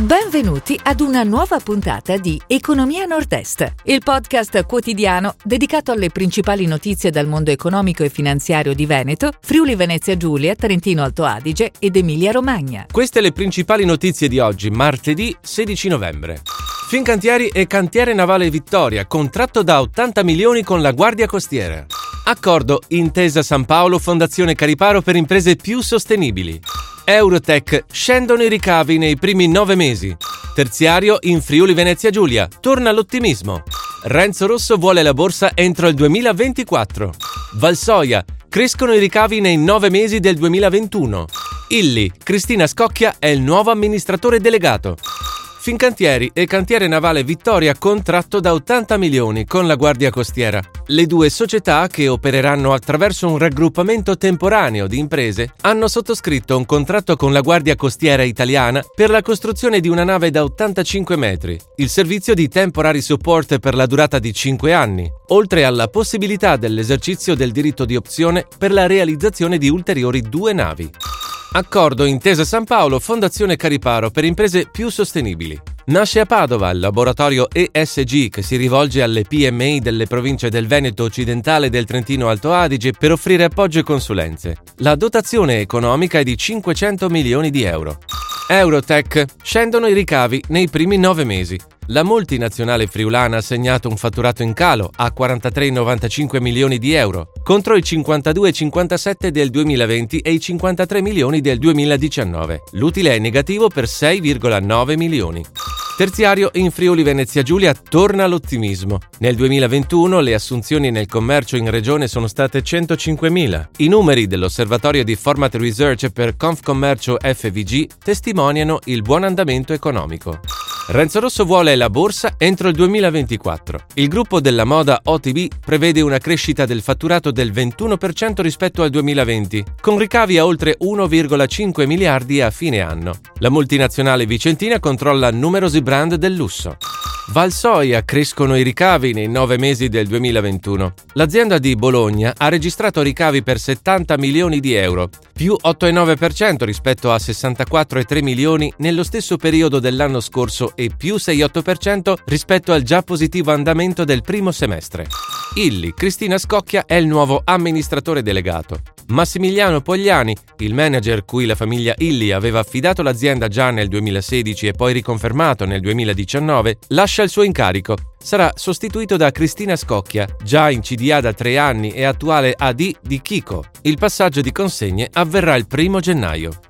Benvenuti ad una nuova puntata di Economia Nord-Est, il podcast quotidiano dedicato alle principali notizie dal mondo economico e finanziario di Veneto, Friuli Venezia Giulia, Trentino Alto Adige ed Emilia Romagna. Queste le principali notizie di oggi, martedì 16 novembre. Fincantieri e Cantiere Navale Vittoria, contratto da 80 milioni con la Guardia Costiera. Accordo Intesa San Paolo Fondazione Cariparo per imprese più sostenibili. Eurotech scendono i ricavi nei primi nove mesi. Terziario in Friuli Venezia Giulia. Torna l'ottimismo. Renzo Rosso vuole la borsa entro il 2024. Valsoia. Crescono i ricavi nei nove mesi del 2021. Illy. Cristina Scocchia è il nuovo amministratore delegato. Fincantieri e Cantiere Navale Vittoria contratto da 80 milioni con la Guardia Costiera. Le due società, che opereranno attraverso un raggruppamento temporaneo di imprese, hanno sottoscritto un contratto con la Guardia Costiera italiana per la costruzione di una nave da 85 metri, il servizio di temporary support per la durata di 5 anni, oltre alla possibilità dell'esercizio del diritto di opzione per la realizzazione di ulteriori due navi. Accordo Intesa San Paolo Fondazione Cariparo per imprese più sostenibili. Nasce a Padova il laboratorio ESG che si rivolge alle PMI delle province del Veneto occidentale e del Trentino Alto Adige per offrire appoggio e consulenze. La dotazione economica è di 500 milioni di euro. Eurotech scendono i ricavi nei primi nove mesi. La multinazionale friulana ha segnato un fatturato in calo a 43,95 milioni di euro, contro i 52,57 del 2020 e i 53 milioni del 2019. L'utile è negativo per 6,9 milioni. Terziario in Friuli Venezia Giulia torna l'ottimismo. Nel 2021 le assunzioni nel commercio in regione sono state 105.000. I numeri dell'osservatorio di Format Research per Confcommercio FVG testimoniano il buon andamento economico. Renzo Rosso vuole la borsa entro il 2024. Il gruppo della moda OTB prevede una crescita del fatturato del 21% rispetto al 2020, con ricavi a oltre 1,5 miliardi a fine anno. La multinazionale vicentina controlla numerosi brand del lusso. Valsoia crescono i ricavi nei nove mesi del 2021. L'azienda di Bologna ha registrato ricavi per 70 milioni di euro, più 8,9% rispetto a 64,3 milioni nello stesso periodo dell'anno scorso e più 6,8% rispetto al già positivo andamento del primo semestre. Illy, Cristina Scocchia è il nuovo amministratore delegato. Massimiliano Pogliani, il manager cui la famiglia Illy aveva affidato l'azienda già nel 2016 e poi riconfermato nel 2019, lascia il suo incarico. Sarà sostituito da Cristina Scocchia, già in CDA da tre anni e attuale AD di Kiko. Il passaggio di consegne avverrà il primo gennaio.